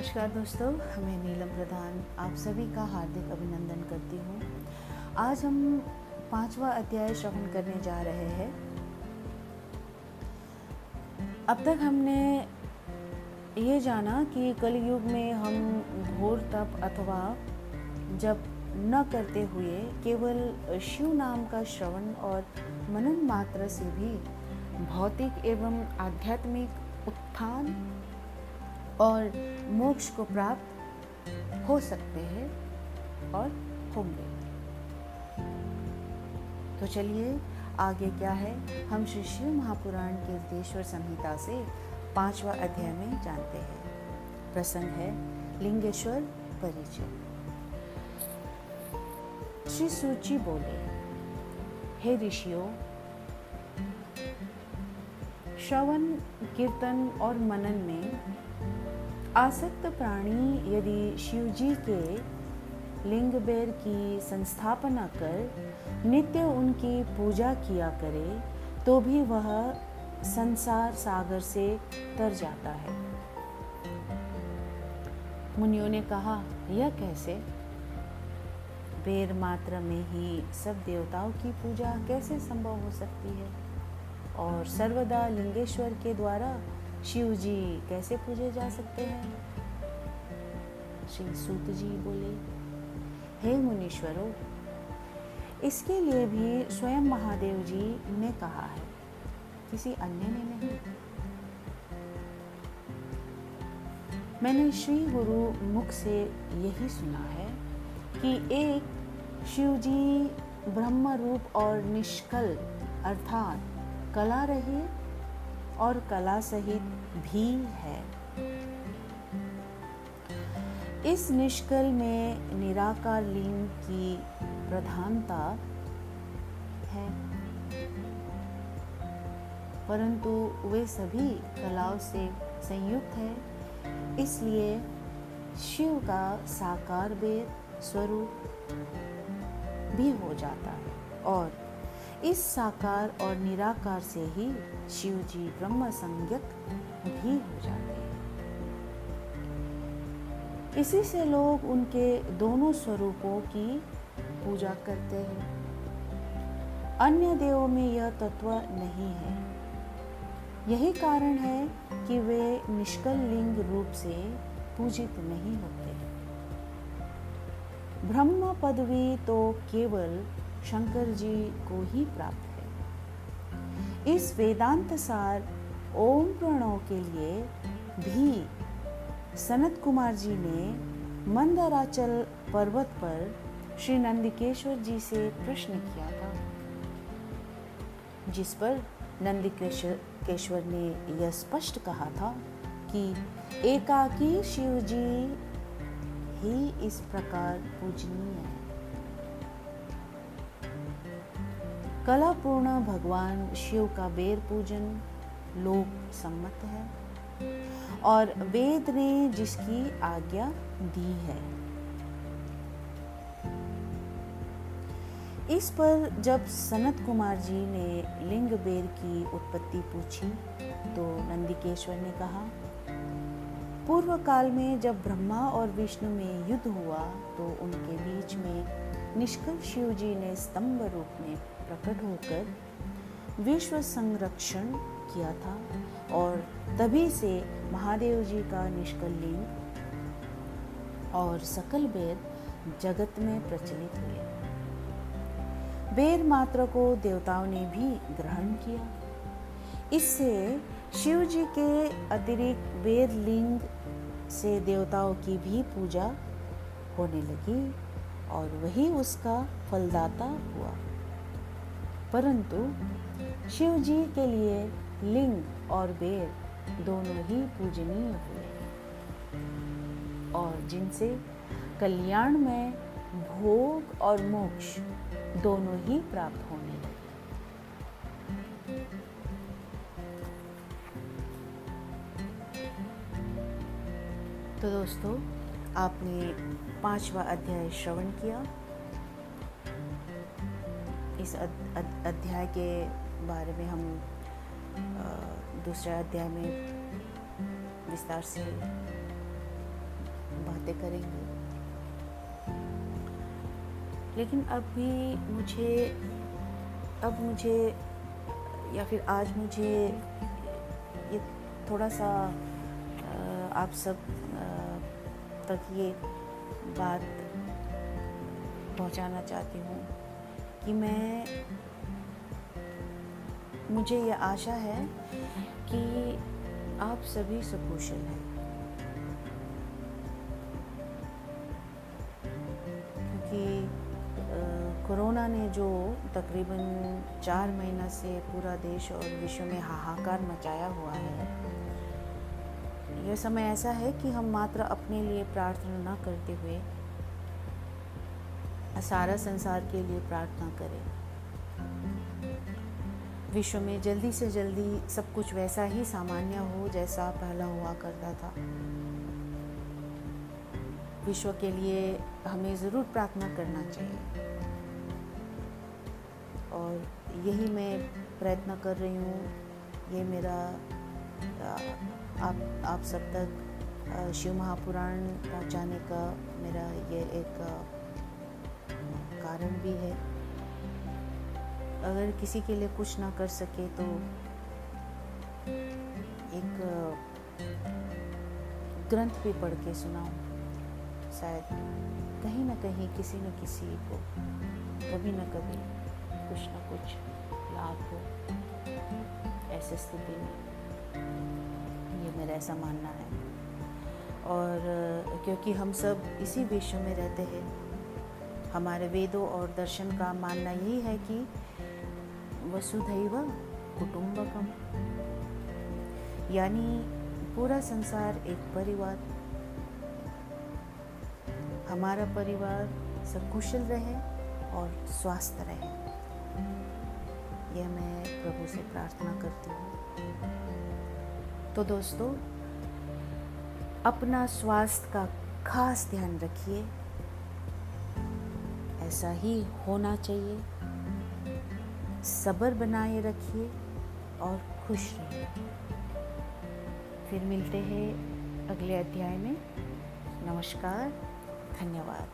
नमस्कार दोस्तों, मैं नीलम प्रधान आप सभी का हार्दिक अभिनंदन करती हूँ। आज हम पांचवा अध्याय श्रवण करने जा रहे हैं। अब तक हमने ये जाना कि कलयुग में हम घोर तप अथवा जब न करते हुए केवल शिव नाम का श्रवण और मनन मात्र से भी भौतिक एवं आध्यात्मिक उत्थान और मोक्ष को प्राप्त हो सकते हैं और होंगे। तो चलिए, आगे क्या है? हम श्री शिव महापुराण कीर्तेश्वर संहिता से पांचवा अध्याय में जानते हैं। प्रसंग है, लिंगेश्वर परिचय। श्री सूची बोले, हे ऋषियों, श्रवण, कीर्तन और मनन में आसक्त प्राणी यदि शिवजी के लिंग बेर की संस्थापना कर नित्य उनकी पूजा किया करे तो भी वह संसार सागर से तर जाता है। मुनियों ने कहा, यह कैसे? बेर मात्र में ही सब देवताओं की पूजा कैसे संभव हो सकती है? और सर्वदा लिंगेश्वर के द्वारा शिव जी कैसे पूजे जा सकते हैं? श्री सूत जी बोले, हे मुनीश्वरों, इसके लिए भी स्वयं महादेव जी ने कहा है, किसी अन्य ने नहीं। मैंने श्री गुरु मुख से यही सुना है कि एक शिवजी ब्रह्म रूप और निष्कल, अर्थात कला रहित और कला सहित भी है। इस निष्कल में निराकार लिंग की प्रधानता है। परंतु वे सभी कलाओं से संयुक्त है, इसलिए शिव का साकार वेद स्वरूप भी हो जाता है और इस साकार और निराकार से ही शिव जी ब्रह्म संज्ञक भी हो जाते हैं। इसी से लोग उनके दोनों स्वरूपों की पूजा करते हैं। अन्य देवों में यह तत्व नहीं है। यही कारण है कि वे निष्कल लिंग रूप से पूजित नहीं होते। ब्रह्म पदवी तो केवल शंकर जी को ही प्राप्त है। इस वेदांत सार ओम प्रणव के लिए भी सनत कुमार जी ने मंदराचल पर्वत पर श्री नंदिकेश्वर जी से प्रश्न किया था, जिस पर नंदिकेश्वर ने यह स्पष्ट कहा था कि एकाकी शिव जी ही इस प्रकार पूजनीय है। कलापूर्ण भगवान शिव का बेर पूजन लोक सम्मत है और वेद ने जिसकी आज्ञा दी है। इस पर जब सनत कुमार जी ने लिंग बेर की उत्पत्ति पूछी तो नंदिकेश्वर ने कहा, पूर्व काल में जब ब्रह्मा और विष्णु में युद्ध हुआ तो उनके बीच में निष्कल शिव जी ने स्तंभ रूप में प्रकट होकर विश्व संरक्षण किया था और तभी से महादेव जी का निष्कल और सकल वेद जगत में प्रचलित हुए। वेद मात्र को देवताओं ने भी ग्रहण किया। इससे शिव जी के अतिरिक्त वेद लिंग से देवताओं की भी पूजा होने लगी और वही उसका फलदाता हुआ। परंतु शिव जी के लिए लिंग और बेर दोनों ही पूजनीय हुए। और जिनसे कल्याण में भोग और मोक्ष दोनों ही प्राप्त होने लगे। तो दोस्तों, आपने पांचवा अध्याय श्रवण किया। इस अध्याय के बारे में हम दूसरे अध्याय में विस्तार से बातें करेंगे। लेकिन अब भी मुझे, अब मुझे, या फिर आज मुझे ये थोड़ा सा आप सब तक ये बात पहुंचाना चाहती हूँ। कि मैं, मुझे ये आशा है कि आप सभी सुकुशल हैं। क्योंकि कोरोना ने जो तकरीबन चार महीना से पूरा देश और विश्व में हाहाकार मचाया हुआ है, यह समय ऐसा है कि हम मात्र अपने लिए प्रार्थना न करते हुए सारा संसार के लिए प्रार्थना करें। विश्व में जल्दी से जल्दी सब कुछ वैसा ही सामान्य हो जैसा पहला हुआ करता था। विश्व के लिए हमें ज़रूर प्रार्थना करना चाहिए। और यही मैं प्रयत्न कर रही हूँ। ये मेरा आप आप सब तक शिव महापुराण पहुँचाने का मेरा ये एक कारण भी है। अगर किसी के लिए कुछ ना कर सके तो एक, ग्रंथ भी पढ़ के सुनाऊं। शायद कहीं ना कहीं किसी न किसी को, कभी ना कभी कुछ ना कुछ लाभ हो ऐसे स्थिति में। ये मेरा ऐसा मानना है। और, क्योंकि हम सब इसी विश्व में रहते हैं। हमारे वेदों और दर्शन का मानना यही है कि वसुधैव कुटुंबकम यानी पूरा संसार एक परिवार। हमारा परिवार सब कुशल रहे और स्वस्थ रहे। यह मैं प्रभु से प्रार्थना करती हूँ। तो दोस्तों, अपना स्वास्थ्य का खास ध्यान रखिए। ऐसा ही होना चाहिए। सब्र बनाए रखिए और खुश रहिए। फिर मिलते हैं अगले अध्याय में। नमस्कार, धन्यवाद।